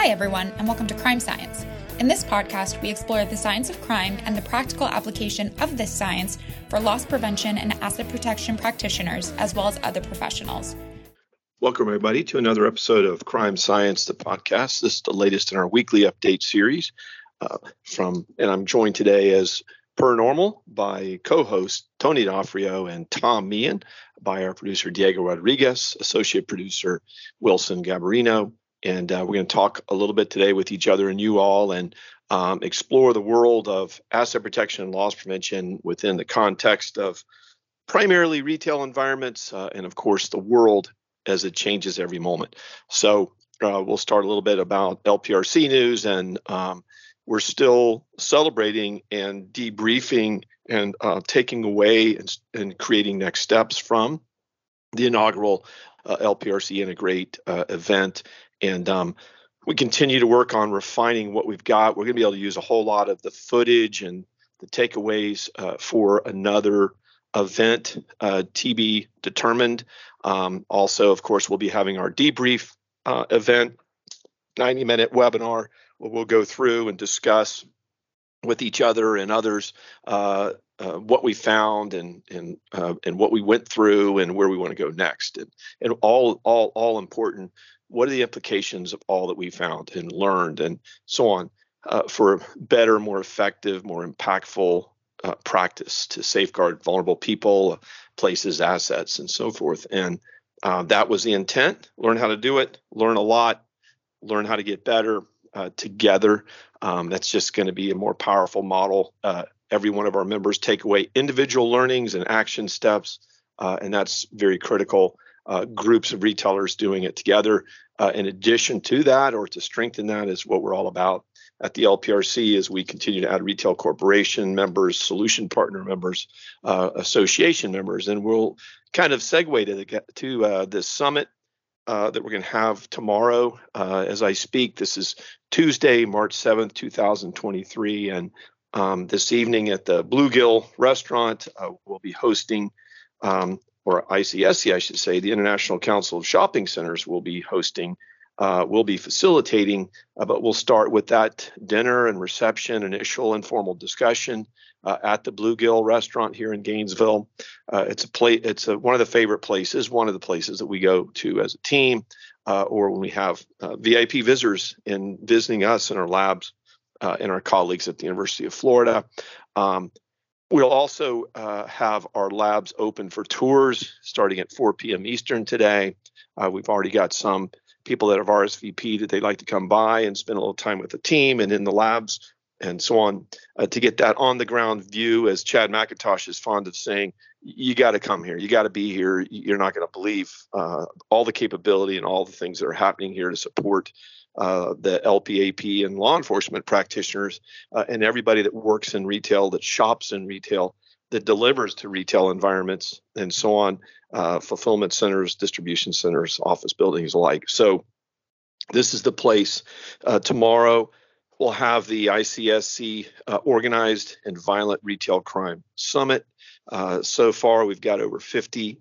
Hi, everyone, and welcome to Crime Science. In this podcast, we explore the science of crime and the practical application of this science for loss prevention and asset protection practitioners, as well as other professionals. Welcome, everybody, to another episode of Crime Science, the podcast. This is the latest in our weekly update series. Uh, from, and I'm joined today as per normal by co-host Tony D'Onofrio and Tom Meehan, by our producer Diego Rodriguez, associate producer Wilson Gabarino, and uh, we're going to talk a little bit today with each other and you all and um, explore the world of asset protection and loss prevention within the context of primarily retail environments uh, and, of course, the world as it changes every moment. So uh, we'll start a little bit about LPRC news, and um, we're still celebrating and debriefing and uh, taking away and, and creating next steps from the inaugural uh, LPRC Integrate uh, event and um, we continue to work on refining what we've got. We're going to be able to use a whole lot of the footage and the takeaways uh, for another event uh, TB determined. Um, also, of course, we'll be having our debrief uh, event, 90 minute webinar where we'll go through and discuss with each other and others uh, uh, what we found and and uh, and what we went through and where we want to go next and and all all all important what are the implications of all that we found and learned and so on uh, for better, more effective, more impactful uh, practice to safeguard vulnerable people, places, assets, and so forth. And uh, that was the intent. Learn how to do it, learn a lot, learn how to get better uh, together. Um, that's just going to be a more powerful model. Uh, every one of our members take away individual learnings and action steps, uh, and that's very critical uh, groups of retailers doing it together. Uh, in addition to that, or to strengthen that, is what we're all about at the LPRC as we continue to add retail corporation members, solution partner members, uh, association members, and we'll kind of segue to the, to uh, this summit uh, that we're going to have tomorrow uh, as I speak. This is Tuesday, March 7th, 2023, and um, this evening at the Bluegill restaurant, uh, we'll be hosting um, or ICSC, I should say, the International Council of Shopping Centers will be hosting, uh, will be facilitating, uh, but we'll start with that dinner and reception, initial informal discussion uh, at the Bluegill restaurant here in Gainesville. Uh, it's a place, it's a, one of the favorite places, one of the places that we go to as a team, uh, or when we have uh, VIP visitors in visiting us in our labs. and our colleagues at the University of Florida. Um, We'll also uh, have our labs open for tours starting at 4 p.m. Eastern today. Uh, we've already got some people that have RSVP that they'd like to come by and spend a little time with the team and in the labs and so on uh, to get that on the ground view. As Chad McIntosh is fond of saying, you got to come here. You got to be here. You're not going to believe uh, all the capability and all the things that are happening here to support uh, the LPAP and law enforcement practitioners uh, and everybody that works in retail, that shops in retail, that delivers to retail environments and so on, uh, fulfillment centers, distribution centers, office buildings alike. So this is the place. Uh, tomorrow we'll have the ICSC uh, Organized and Violent Retail Crime Summit. Uh, so far, we've got over 50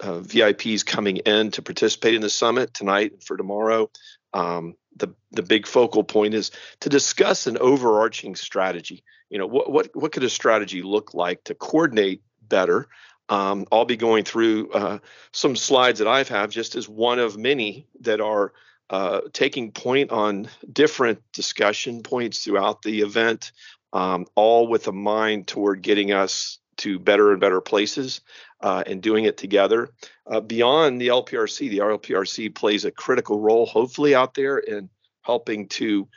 VIPs coming in to participate in the summit tonight and for tomorrow. Um, the the big focal point is to discuss an overarching strategy. You know, what what what could a strategy look like to coordinate better? Um, I'll be going through uh, some slides that I've have just as one of many that are uh, taking point on different discussion points throughout the event, um, all with a mind toward getting us to better and better places uh, and doing it together. Uh, beyond the LPRC, the LPRC plays a critical role, hopefully, out there in helping to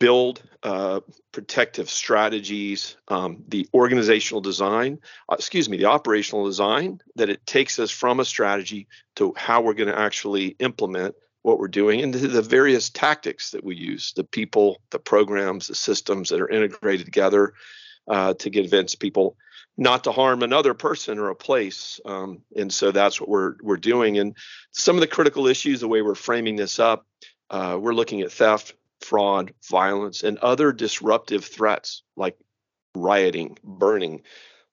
build uh, protective strategies, um, the organizational design, uh, excuse me, the operational design, that it takes us from a strategy to how we're going to actually implement what we're doing and the various tactics that we use the people, the programs, the systems that are integrated together uh, to convince people not to harm another person or a place. Um, and so that's what we're we're doing. And some of the critical issues, the way we're framing this up, uh, we're looking at theft, fraud, violence, and other disruptive threats like rioting, burning,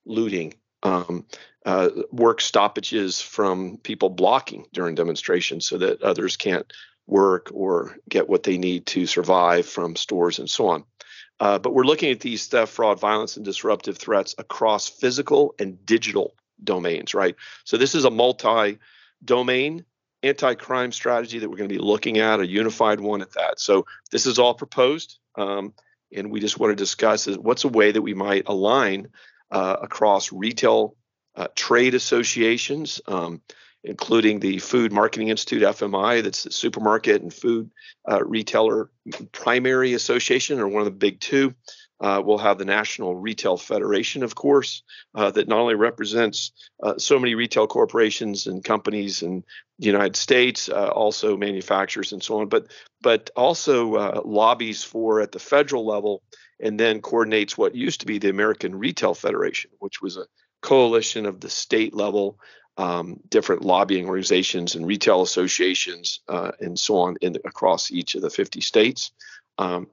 looting, um, uh, work stoppages from people blocking during demonstrations so that others can't work or get what they need to survive from stores and so on. Uh, but we're looking at these theft, fraud, violence, and disruptive threats across physical and digital domains, right? So this is a multi domain anti crime strategy that we're going to be looking at, a unified one at that. So this is all proposed. Um, and we just want to discuss is what's a way that we might align uh, across retail uh, trade associations, um, including the Food Marketing Institute (FMI), that's the supermarket and food uh, retailer primary association, or one of the big two. Uh, we'll have the National Retail Federation, of course, uh, that not only represents uh, so many retail corporations and companies in the United States, uh, also manufacturers and so on, but but also uh, lobbies for at the federal level, and then coordinates what used to be the American Retail Federation, which was a coalition of the state level um, different lobbying organizations and retail associations uh, and so on in, across each of the 50 states. Um,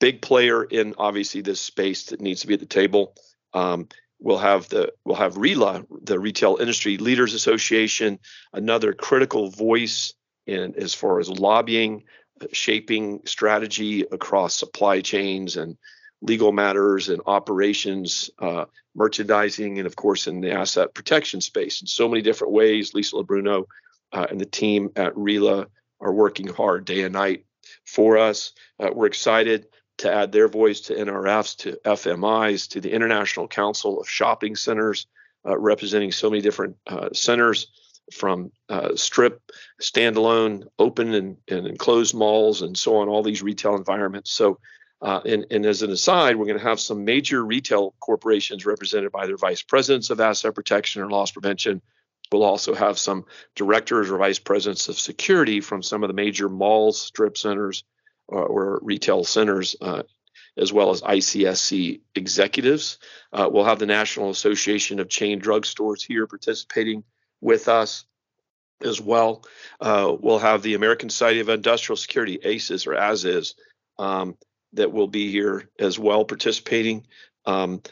big player in obviously this space that needs to be at the table. Um, we'll have the we'll have RILA, the Retail Industry Leaders Association, another critical voice in as far as lobbying, shaping strategy across supply chains and legal matters and operations, uh, merchandising, and of course in the asset protection space in so many different ways. Lisa LaBruno uh, and the team at RILA are working hard day and night for us. Uh, we're excited to add their voice to NRFs, to FMIs, to the International Council of Shopping Centers, uh, representing so many different uh, centers from uh, strip, standalone, open and, and enclosed malls, and so on, all these retail environments. So, uh, and, and, as an aside, we're going to have some major retail corporations represented by their vice presidents of asset protection or loss prevention. We'll also have some directors or vice presidents of security from some of the major malls, strip centers, uh, or retail centers, uh, as well as ICSC executives. Uh, we'll have the National Association of Chain Drug Stores here participating with us as well. Uh, we'll have the American Society of Industrial Security, ACES or ASIS, um, that will be here as well participating. Um,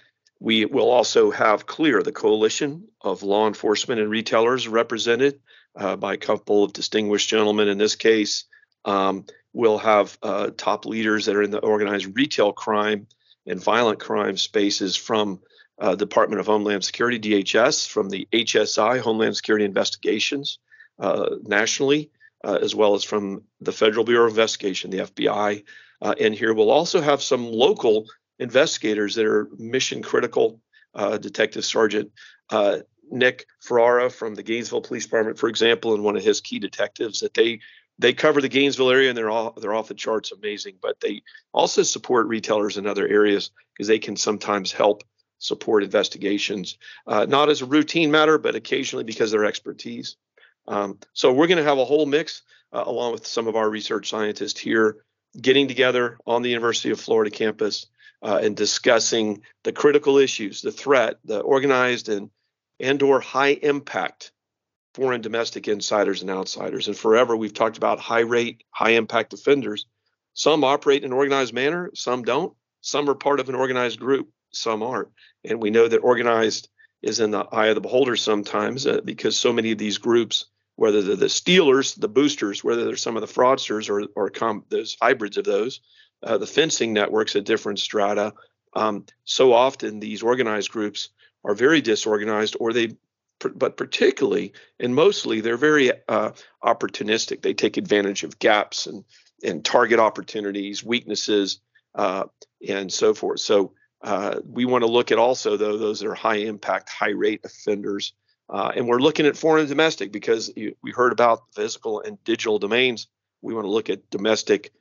we will also have CLEAR, the coalition of law enforcement and retailers, represented uh, by a couple of distinguished gentlemen in this case. Um, we'll have uh, top leaders that are in the organized retail crime and violent crime spaces from uh, Department of Homeland Security, DHS, from the HSI, Homeland Security Investigations, uh, nationally, uh, as well as from the Federal Bureau of Investigation, the FBI. Uh, and here we'll also have some local investigators that are mission critical. Uh, Detective Sergeant Nick Ferrara from the Gainesville Police Department, for example, and one of his key detectives that they they cover the Gainesville area and they're all they're off the charts amazing. But they also support retailers in other areas because they can sometimes help support investigations, uh, not as a routine matter, but occasionally because of their expertise. Um, so we're going to have a whole mix uh, along with some of our research scientists here getting together on the University of Florida campus uh, and discussing the critical issues, the threat, the organized and and or high impact foreign domestic insiders and outsiders. And forever we've talked about high rate, high impact offenders. Some operate in an organized manner, some don't. Some are part of an organized group, some aren't. And we know that organized is in the eye of the beholder sometimes uh, because so many of these groups, whether they're the stealers, the boosters, whether they're some of the fraudsters or, or com- those hybrids of those, uh, the fencing networks at different strata, um, so often these organized groups are very disorganized or they but particularly and mostly they're very uh, opportunistic. They take advantage of gaps and and target opportunities, weaknesses, uh, and so forth. So uh, we want to look at also though those that are high impact, high rate offenders, uh, and we're looking at foreign and domestic because you, we heard about physical and digital domains. We want to look at domestic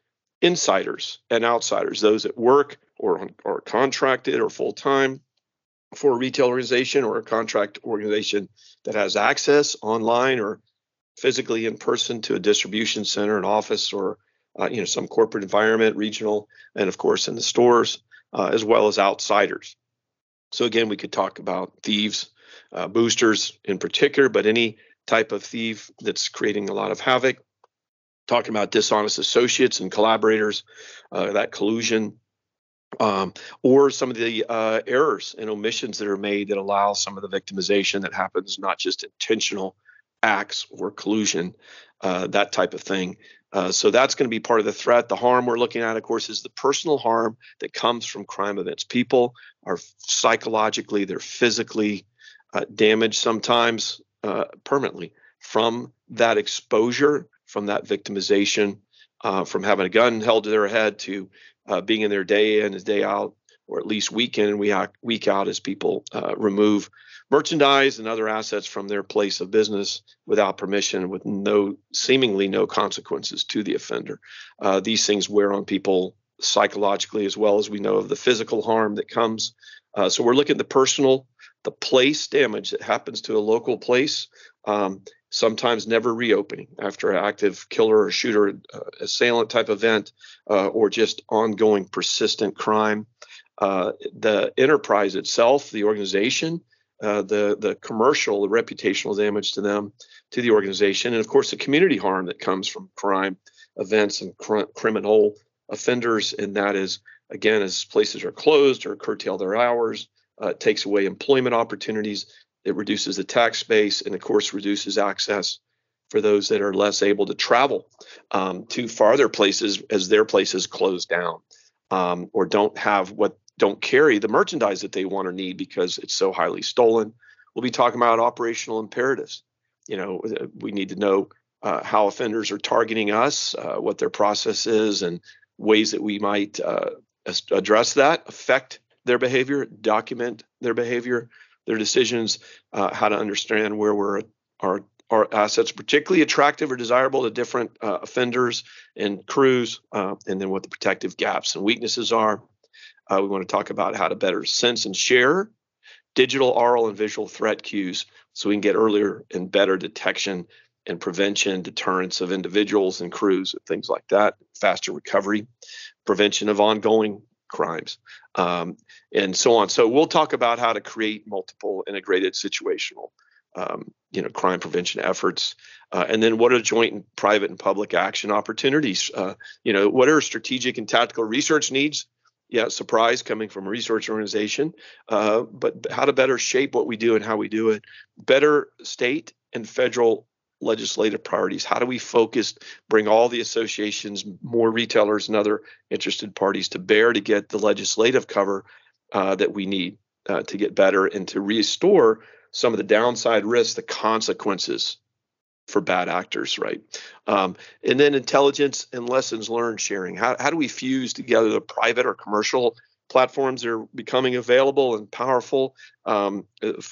insiders and outsiders, those that work or are contracted or full time for a retail organization or a contract organization that has access online or physically in person to a distribution center, an office, or uh, you know some corporate environment, regional, and of course in the stores, uh, as well as outsiders. So again, we could talk about thieves, uh, boosters in particular, but any type of thief that's creating a lot of havoc. Talking about dishonest associates and collaborators, uh, that collusion, um, or some of the uh, errors and omissions that are made that allow some of the victimization that happens, not just intentional acts or collusion. uh, that type of thing. Uh, so that's going to be part of the threat. The harm we're looking at, of course, is the personal harm that comes from crime events. People are psychologically, they're physically uh, damaged sometimes uh, permanently from that exposure, from that victimization, uh, from having a gun held to their head to uh, being in there day in and day out, or at least week in and week out, week out as people remove merchandise and other assets from their place of business without permission, with no seemingly no consequences to the offender. Uh, these things wear on people psychologically as well as we know of the physical harm that comes. Uh, so we're looking at the personal, the place damage that happens to a local place. Um, sometimes never reopening after an active killer or shooter uh, assailant type event uh, or just ongoing persistent crime. Uh, the enterprise itself, the organization, uh, the the commercial, the reputational damage to them, to the organization, and of course the community harm that comes from crime events and cr- criminal offenders. And that is again, as places are closed or curtail their hours, uh, it takes away employment opportunities. It reduces the tax base, and of course reduces access for those that are less able to travel um, to farther places as their places close down um, or don't have what don't carry the merchandise that they want or need because it's so highly stolen. We'll be talking about operational imperatives. You know, uh, we need to know uh, how offenders are targeting us, uh, what their process is, and ways that we might uh, address that, affect their behavior, document their behavior, their decisions, uh, how to understand where we're our our assets particularly attractive or desirable to different uh, offenders and crews, and then what the protective gaps and weaknesses are. Uh, we want to talk about how to better sense and share digital, oral, and visual threat cues so we can get earlier and better detection and prevention, deterrence of individuals and crews, and things like that, faster recovery, prevention of ongoing crimes, um, and so on. So we'll talk about how to create multiple integrated situational, um, you know, crime prevention efforts, uh, and then what are joint and private and public action opportunities? Uh, you know, what are strategic and tactical research needs yeah, surprise coming from a research organization, uh, but how to better shape what we do and how we do it. Better state and federal legislative priorities. How do we focus, bring all the associations, more retailers, and other interested parties to bear to get the legislative cover uh, that we need uh, to get better and to restore some of the downside risks, the consequences for bad actors, right? Um, and then intelligence and lessons learned sharing. How, how do we fuse together the private or commercial platforms that are becoming available and powerful, um,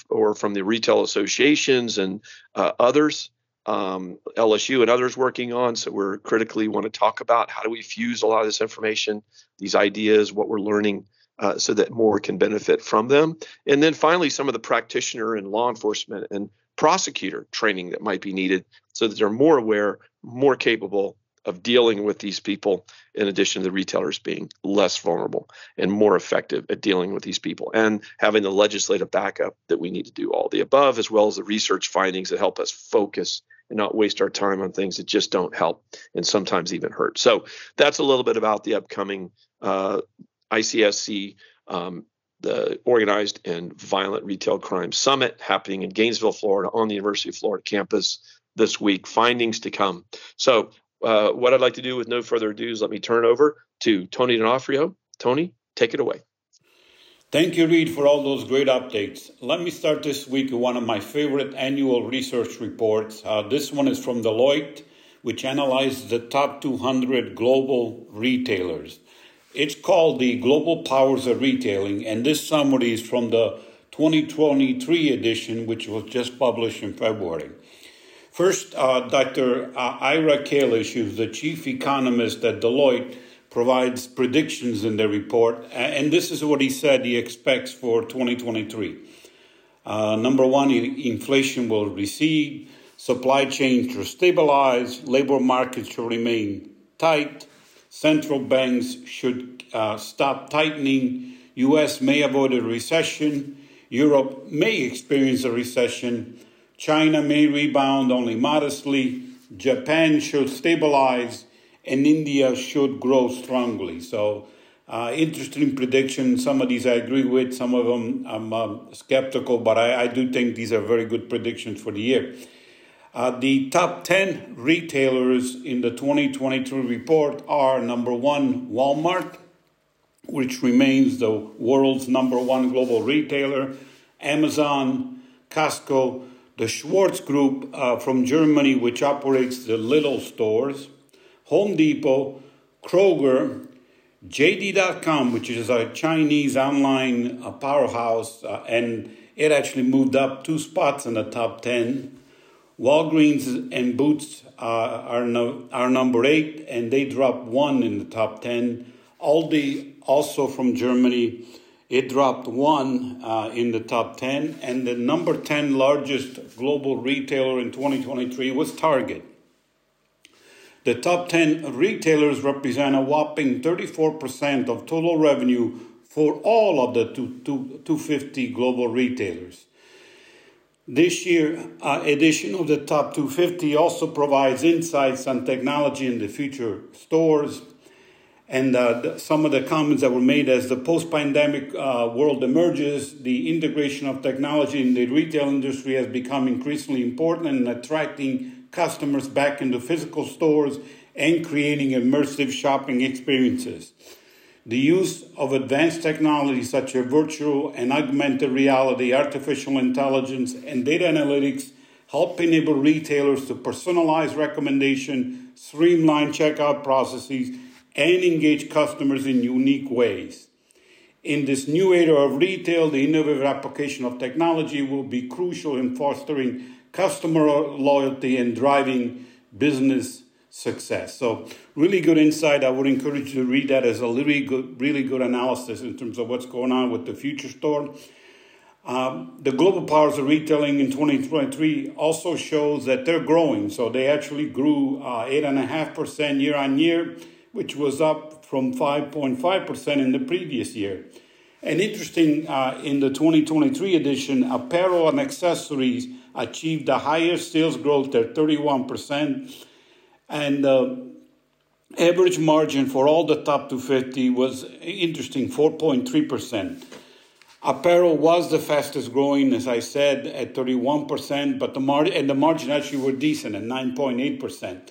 or from the retail associations and uh, others, um, LSU and others working on? So we're critically want to talk about how do we fuse a lot of this information, these ideas, what we're learning. Uh, so that more can benefit from them. And then finally, some of the practitioner and law enforcement and prosecutor training that might be needed so that they're more aware, more capable of dealing with these people, in addition to the retailers being less vulnerable and more effective at dealing with these people and having the legislative backup that we need to do all the above, as well as the research findings that help us focus and not waste our time on things that just don't help and sometimes even hurt. So that's a little bit about the upcoming uh, ICSC um, the Organized and Violent Retail Crime Summit happening in Gainesville, Florida, on the University of Florida campus this week. Findings to come. So, uh, what I'd like to do with no further ado is let me turn over to Tony D'Onofrio. Tony, take it away. Thank you, Read, for all those great updates. Let me start this week with one of my favorite annual research reports. Uh, this one is from Deloitte, which analyzed the top 200 global retailers. It's called the Global Powers of Retailing, and this summary is from the 2023 edition, which was just published in February. First, uh, Dr. Uh, Ira Kalish, who's the chief economist at Deloitte, provides predictions in their report, and this is what he said he expects for 2023. Uh, number one, inflation will recede, supply chains will stabilize, labor markets will remain tight, central banks should uh, stop tightening. US may avoid a recession. Europe may experience a recession. China may rebound only modestly. Japan should stabilize. And India should grow strongly. So, uh, interesting prediction. Some of these I agree with, some of them I'm uh, skeptical, but I, I, do think these are very good predictions for the year. Uh, the top 10 retailers in the 2022 report are number one, Walmart, which remains the world's number one global retailer, Amazon, Costco, the Schwarz Group uh, from Germany, which operates the Lidl stores, Home Depot, Kroger, JD.com, which is a Chinese online uh, powerhouse, uh, and it actually moved up two spots in the top 10. Walgreens and Boots uh, are, no, are number eight, and they dropped one in the top 10. Aldi, also from Germany, it dropped one uh, in the top 10. And the number 10 largest global retailer in 2023 was Target. The top 10 retailers represent a whopping 34% of total revenue for all of the 250 global retailers. This year uh, edition of the Top 250 also provides insights on technology in the future stores. And uh, some of the comments that were made as the post pandemic uh, world emerges, the integration of technology in the retail industry has become increasingly important in attracting customers back into physical stores and creating immersive shopping experiences. The use of advanced technologies such as virtual and augmented reality, artificial intelligence, and data analytics help enable retailers to personalize recommendation, streamline checkout processes, and engage customers in unique ways. In this new era of retail, the innovative application of technology will be crucial in fostering customer loyalty and driving business success. So really good insight. I would encourage you to read that as a really good, really good analysis in terms of what's going on with the future store. Um, the global powers of retailing in 2023 also shows that they're growing. So they actually grew uh, 8.5% year on year, which was up from 5.5% in the previous year. And interesting, uh, in the 2023 edition, apparel and accessories achieved the highest sales growth at 31% and uh, average margin for all the top 250 was interesting 4.3%. Apparel was the fastest growing, as I said, at 31%, but the mar- and the margin actually were decent at 9.8%.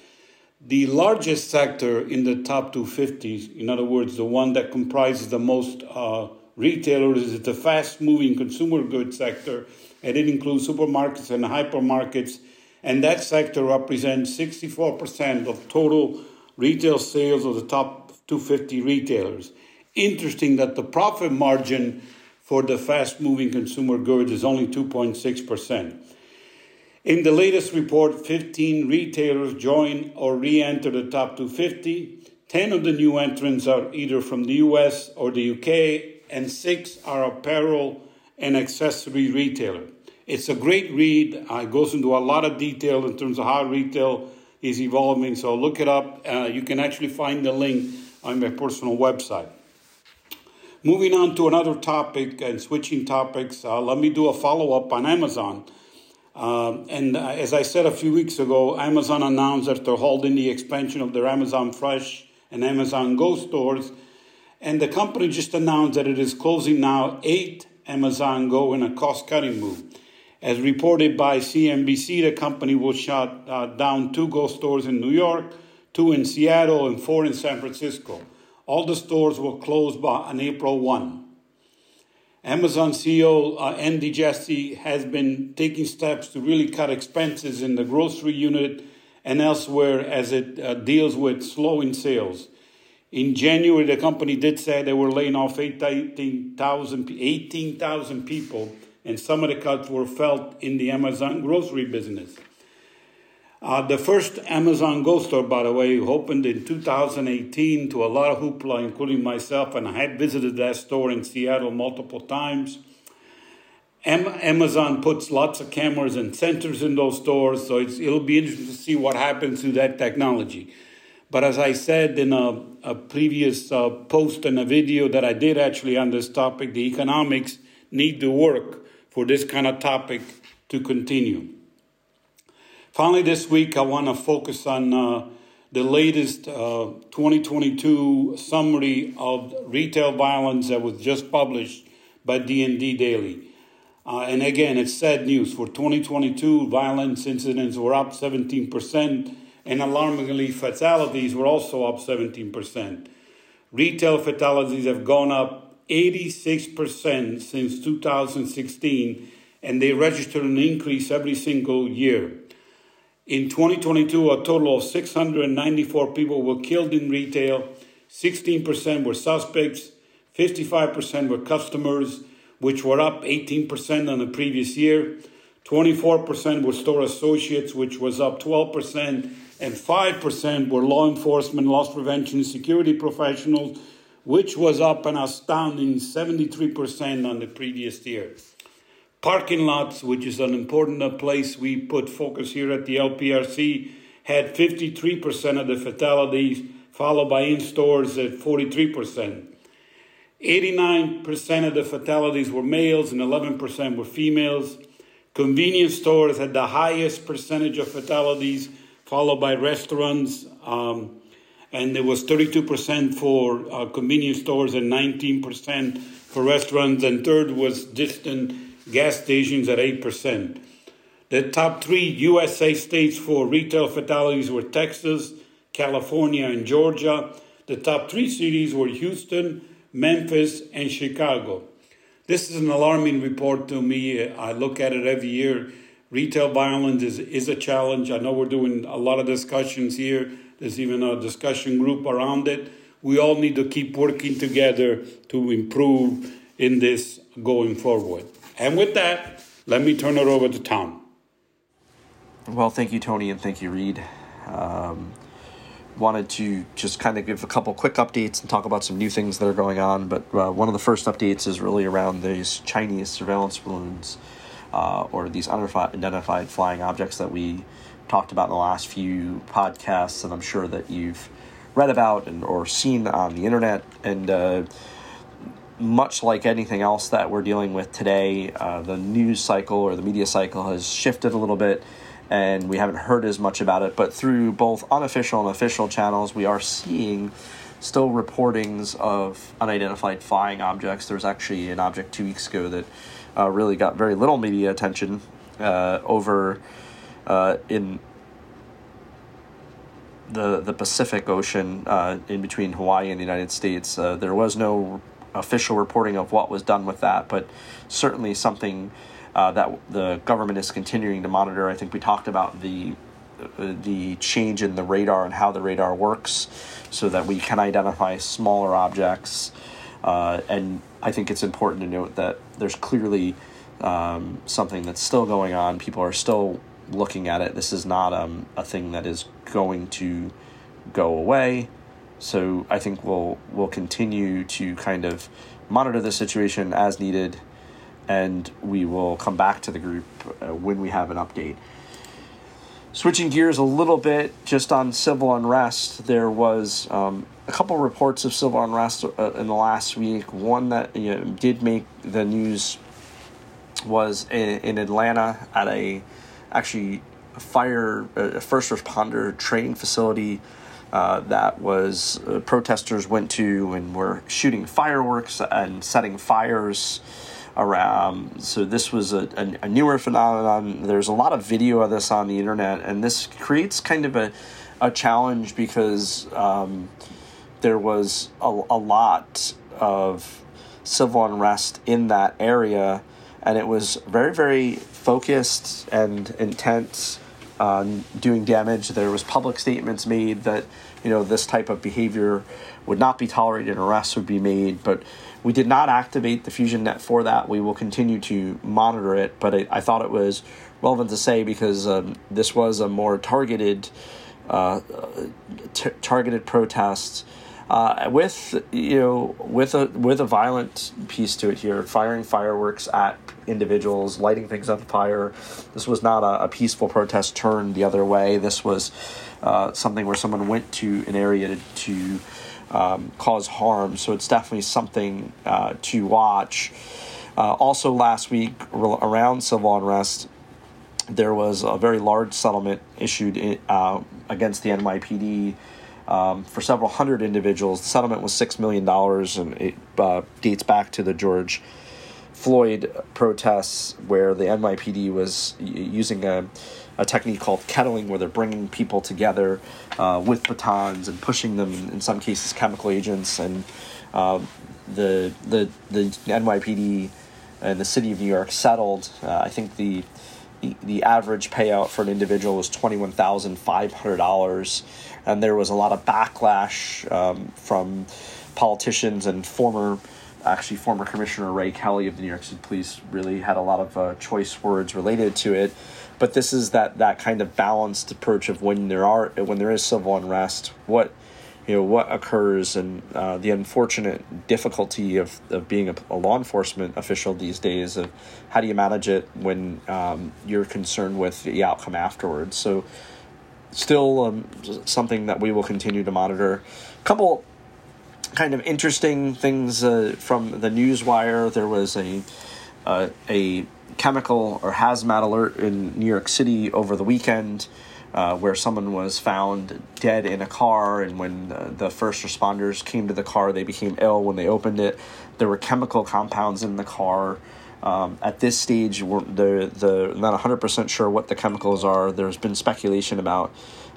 The largest sector in the top 250s, in other words, the one that comprises the most uh, retailers, is the fast moving consumer goods sector, and it includes supermarkets and hypermarkets and that sector represents 64% of total retail sales of the top 250 retailers. Interesting that the profit margin for the fast moving consumer goods is only 2.6%. In the latest report, 15 retailers join or re enter the top 250. 10 of the new entrants are either from the US or the UK, and six are apparel and accessory retailers. It's a great read. It goes into a lot of detail in terms of how retail is evolving. So look it up. Uh, you can actually find the link on my personal website. Moving on to another topic and switching topics, uh, let me do a follow up on Amazon. Uh, and uh, as I said a few weeks ago, Amazon announced that they're holding the expansion of their Amazon Fresh and Amazon Go stores. And the company just announced that it is closing now eight Amazon Go in a cost cutting move. As reported by CNBC, the company will shut uh, down two Go stores in New York, two in Seattle, and four in San Francisco. All the stores will close by, on April 1. Amazon CEO uh, Andy Jassy has been taking steps to really cut expenses in the grocery unit and elsewhere as it uh, deals with slowing sales. In January, the company did say they were laying off 18,000 18, people and some of the cuts were felt in the Amazon grocery business. Uh, the first Amazon Go store, by the way, opened in 2018 to a lot of hoopla, including myself, and I had visited that store in Seattle multiple times. Am- Amazon puts lots of cameras and sensors in those stores, so it'll be interesting to see what happens to that technology. But as I said in a, a previous uh, post and a video that I did actually on this topic, the economics need to work for this kind of topic to continue. Finally, this week, I want to focus on uh, the latest uh, 2022 summary of retail violence that was just published by D&D Daily. Uh, and again, it's sad news. For 2022, violence incidents were up 17%, and alarmingly, fatalities were also up 17%. Retail fatalities have gone up 86% since 2016, and they register an increase every single year. In 2022, a total of 694 people were killed in retail, 16% were suspects, 55% were customers, which were up 18% on the previous year. 24% were store associates, which was up 12%, and 5% were law enforcement, loss prevention, and security professionals, which was up an astounding 73% on the previous year. Parking lots, which is an important place we put focus here at the LPRC, had 53% of the fatalities, followed by in stores at 43%. 89% of the fatalities were males and 11% were females. Convenience stores had the highest percentage of fatalities, followed by restaurants. Um, and there was 32% for uh, convenience stores and 19% for restaurants. And third was distant gas stations at 8%. The top three USA states for retail fatalities were Texas, California, and Georgia. The top three cities were Houston, Memphis, and Chicago. This is an alarming report to me. I look at it every year. Retail violence is, is a challenge. I know we're doing a lot of discussions here. There's even a discussion group around it. We all need to keep working together to improve in this going forward. And with that, let me turn it over to Tom. Well, thank you, Tony, and thank you, Read. Um, wanted to just kind of give a couple quick updates and talk about some new things that are going on. But uh, one of the first updates is really around these Chinese surveillance balloons uh, or these unidentified flying objects that we talked about in the last few podcasts, and I'm sure that you've read about and or seen on the internet. And uh, much like anything else that we're dealing with today, uh, the news cycle or the media cycle has shifted a little bit and we haven't heard as much about it. But through both unofficial and official channels, we are seeing still reportings of unidentified flying objects. There was actually an object two weeks ago that uh, really got very little media attention uh, over uh, in the the Pacific Ocean uh, in between Hawaii and the United States. Uh, there was no official reporting of what was done with that, but certainly something uh, that the government is continuing to monitor. I think we talked about the uh, the change in the radar and how the radar works, so that we can identify smaller objects. Uh, and I think it's important to note that there's clearly um, something that's still going on. People are still looking at it. This is not um, a thing that is going to go away. So I think we'll we'll continue to kind of monitor the situation as needed and we will come back to the group uh, when we have an update. Switching gears a little bit, just on civil unrest, there was um, a couple reports of civil unrest uh, in the last week. One that you know, did make the news was in, in Atlanta at a actually a fire a first responder training facility uh, that was uh, protesters went to and were shooting fireworks and setting fires around. So this was a, a, a, newer phenomenon. There's a lot of video of this on the internet, and this creates kind of a, a challenge because um, there was a, a lot of civil unrest in that area, and it was very, very focused and intense doing damage. There was public statements made that you know this type of behavior would not be tolerated, arrests would be made, but we did not activate the Fusion Net for that. We will continue to monitor it, but I, I thought it was relevant to say because um, this was a more targeted, uh, t- targeted protest. Uh, with you know with a with a violent piece to it here, firing fireworks at individuals, lighting things on fire. This was not a, a peaceful protest turned the other way. This was uh, something where someone went to an area to, to um, cause harm. So it's definitely something uh, to watch. Uh, also, last week around civil unrest, there was a very large settlement issued uh, against the NYPD um, for several hundred individuals. The settlement was $6 million and it uh, dates back to the George Floyd protests where the NYPD was using a, a technique called kettling, where they're bringing people together uh, with batons and pushing them, in some cases, chemical agents. And uh, the, the, the NYPD and the city of New York settled. Uh, I think the the average payout for an individual was twenty one thousand five hundred dollars, and there was a lot of backlash um, from politicians and former actually former Commissioner Ray Kelly of the New York City Police really had a lot of uh, choice words related to it. But this is that that kind of balanced approach of when there are when there is civil unrest, what you know what occurs and uh, the unfortunate difficulty of, of being a, a, law enforcement official these days of how do you manage it when um, you're concerned with the outcome afterwards so still um, something that we will continue to monitor a couple kind of interesting things uh, from the newswire. There was a uh, a chemical or hazmat alert in New York City over the weekend. Uh, where someone was found dead in a car, and when the, the, first responders came to the car, they became ill when they opened it. There were chemical compounds in the car. Um, at this stage, we're the the not hundred percent sure what the chemicals are. There's been speculation about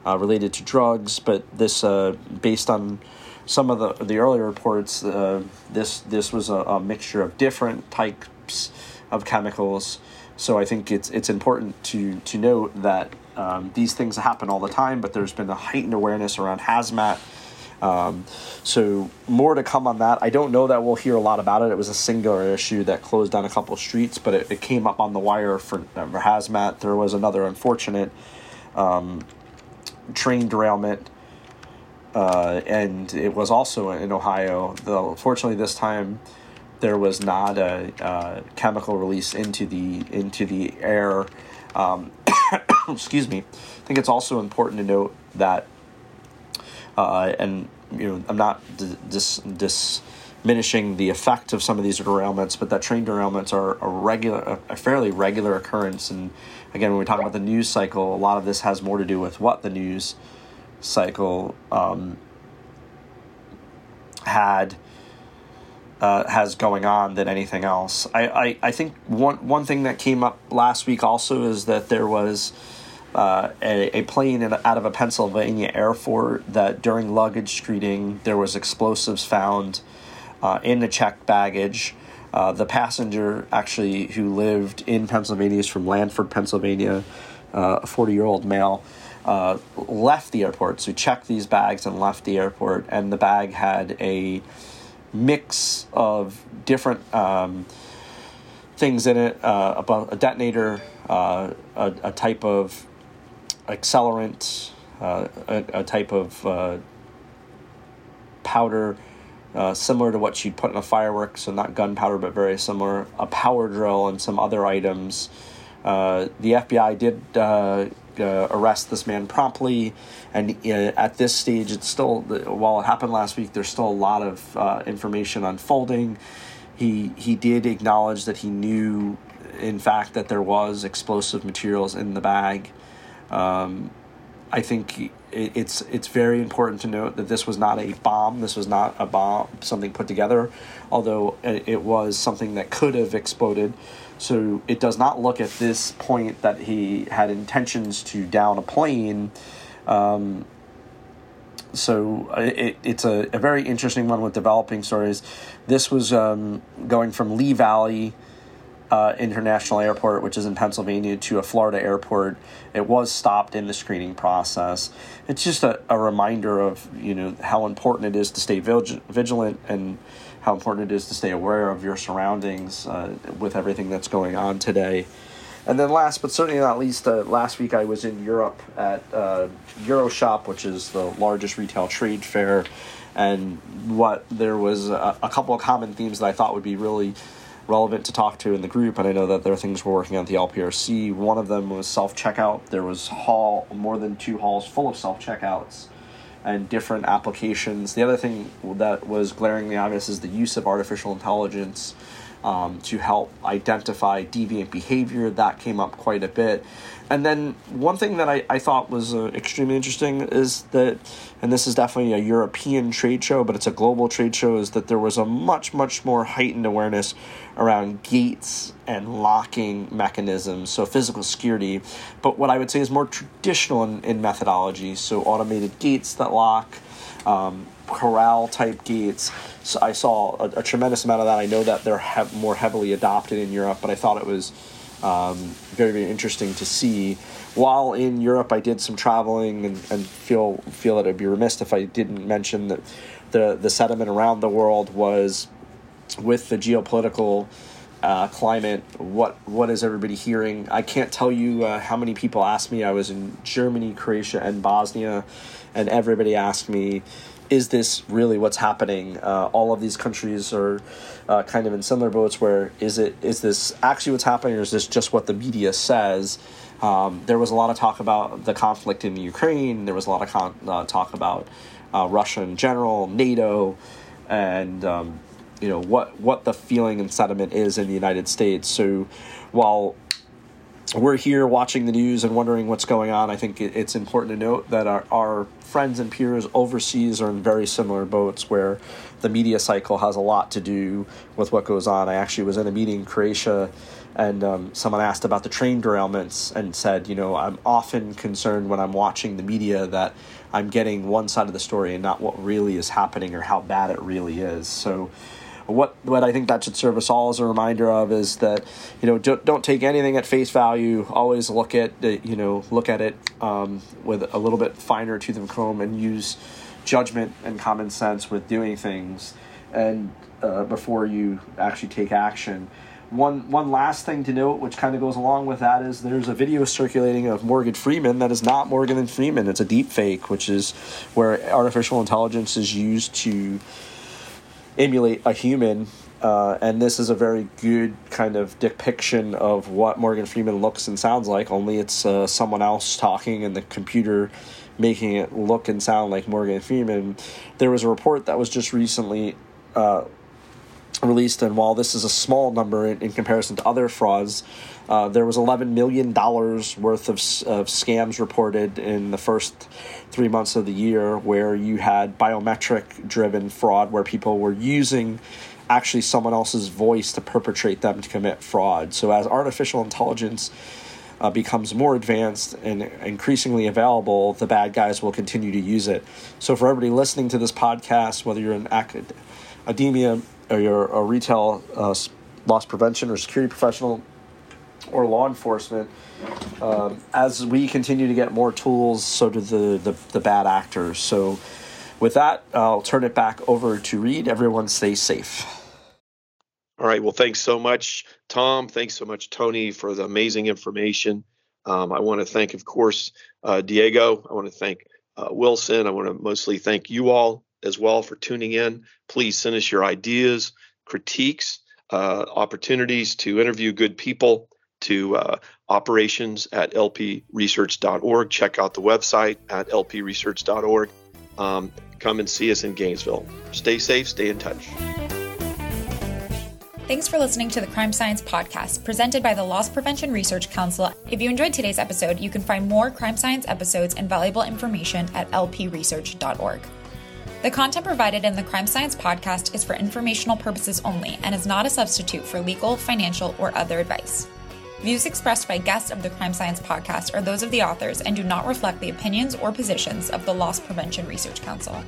uh, related to drugs, but this uh, based on some of the the earlier reports, uh, this this was a, a, mixture of different types of chemicals. So I think it's it's important to to note that um, these things happen all the time, but there's been a heightened awareness around hazmat. Um, so more to come on that. I don't know that we'll hear a lot about it. It was a singular issue that closed down a couple streets, but it, it came up on the wire for, uh, for hazmat. There was another unfortunate um, train derailment uh, and it was also in Ohio. Fortunately, this time there was not a uh, chemical release into the into the air. Um, excuse me. I think it's also important to note that, uh, and you know, I'm not dis, dis diminishing the effect of some of these derailments, but that train derailments are a regular, a fairly regular occurrence. And again, when we talk about the news cycle, a lot of this has more to do with what the news cycle um, had uh, has going on than anything else. I, I, I think one one thing that came up last week also is that there was uh, a, a plane in, out of a Pennsylvania airport that during luggage screening there was explosives found uh, in the checked baggage. Uh, the passenger actually who lived in Pennsylvania is from Lansford, Pennsylvania, uh, a 40 year old male uh, left the airport. So checked these bags and left the airport, and the bag had a mix of different um, things in it uh, a detonator, uh, a, a, type of accelerant, uh, a, a, type of uh, powder. Uh, similar to what you'd put in a firework, so not gunpowder, but very similar. A power drill and some other items. Uh, the FBI did uh, arrest this man promptly. And at this stage, it's still, while it happened last week, there's still a lot of information unfolding. He, he did acknowledge that he knew, in fact, that there was explosive materials in the bag. Um, I think it's it's very important to note that this was not a bomb. This was not a bomb, something put together, although it was something that could have exploded. So it does not look at this point that he had intentions to down a plane. Um, so it, it's a, a very interesting one with developing stories. This was um, going from Lehigh Valley uh, International Airport, which is in Pennsylvania, to a Florida airport. It was stopped in the screening process. It's just a, a reminder of you know how important it is to stay vigilant and how important it is to stay aware of your surroundings uh, with everything that's going on today. And then last but certainly not least, uh, last week I was in Europe at uh, Euroshop, which is the largest retail trade fair. And what there was a, a, couple of common themes that I thought would be really relevant to talk to in the group. And I know that there are things we're working on at the LPRC. One of them was self checkout. There was hall more than two halls full of self checkouts and different applications. The other thing that was glaringly obvious is the use of artificial intelligence um, to help identify deviant behavior. That came up quite a bit. And then one thing that I, I thought was uh, extremely interesting is that, and this is definitely a European trade show, but it's a global trade show, is that there was a much, much more heightened awareness around gates and locking mechanisms, so physical security, but what I would say is more traditional in, in methodology, so automated gates that lock. Um, corral type gates. So I saw a, a, tremendous amount of that. I know that they're he- more heavily adopted in Europe, but I thought it was um, very very interesting to see. While in Europe, I did some traveling and, and feel feel that I'd be remiss if I didn't mention that the the sentiment around the world was with the geopolitical uh, climate. What what is everybody hearing? I can't tell you uh, how many people asked me. I was in Germany, Croatia, and Bosnia, and everybody asked me is this really what's happening? Uh, all of these countries are uh, kind of in similar boats. Where is it? Is this actually what's happening, or is this just what the media says? Um, there was a lot of talk about the conflict in Ukraine. There was a lot of con- uh, talk about uh, Russia in general, NATO, and um, you know what what the feeling and sentiment is in the United States. So while we're here watching the news and wondering what's going on, I think it's important to note that our, our friends and peers overseas are in very similar boats where the media cycle has a lot to do with what goes on. I actually was in a meeting in Croatia and um, someone asked about the train derailments and said, you know, I'm often concerned when I'm watching the media that I'm getting one side of the story and not what really is happening or how bad it really is. So, what what I think that should serve us all as a reminder of is that you know don't, don't take anything at face value. Always look at the, you know look at it um, with a little bit finer tooth and comb and use judgment and common sense with doing things and uh, before you actually take action. One one last thing to note, which kind of goes along with that, is there's a video circulating of Morgan Freeman that is not Morgan Freeman. It's a deep fake, which is where artificial intelligence is used to emulate a human. Uh, and this is a very good kind of depiction of what Morgan Freeman looks and sounds like, only it's uh, someone else talking and the computer making it look and sound like Morgan Freeman. There was a report that was just recently uh, released, and while this is a small number in, in comparison to other frauds, uh, there was $11 million worth of, of scams reported in the first three months of the year where you had biometric driven fraud where people were using actually someone else's voice to perpetrate them to commit fraud. So as artificial intelligence uh, becomes more advanced and increasingly available, the bad guys will continue to use it. So for everybody listening to this podcast, whether you're in academia or you're a retail uh, loss prevention or security professional, or law enforcement, um, as we continue to get more tools, so do the, the, the bad actors. So, with that, I'll turn it back over to Read. Everyone stay safe. All right. Well, thanks so much, Tom. Thanks so much, Tony, for the amazing information. Um, I want to thank, of course, uh, Diego. I want to thank uh, Wilson. I want to mostly thank you all as well for tuning in. Please send us your ideas, critiques, uh, opportunities to interview good people to uh, operations at lpresearch.org. Check out the website at lpresearch.org. Um, come and see us in Gainesville. Stay safe, stay in touch. Thanks for listening to the Crime Science Podcast, presented by the Loss Prevention Research Council. If you enjoyed today's episode, you can find more crime science episodes and valuable information at lpresearch.org. The content provided in the Crime Science Podcast is for informational purposes only and is not a substitute for legal, financial, or other advice. Views expressed by guests of the Crime Science podcast are those of the authors and do not reflect the opinions or positions of the Loss Prevention Research Council.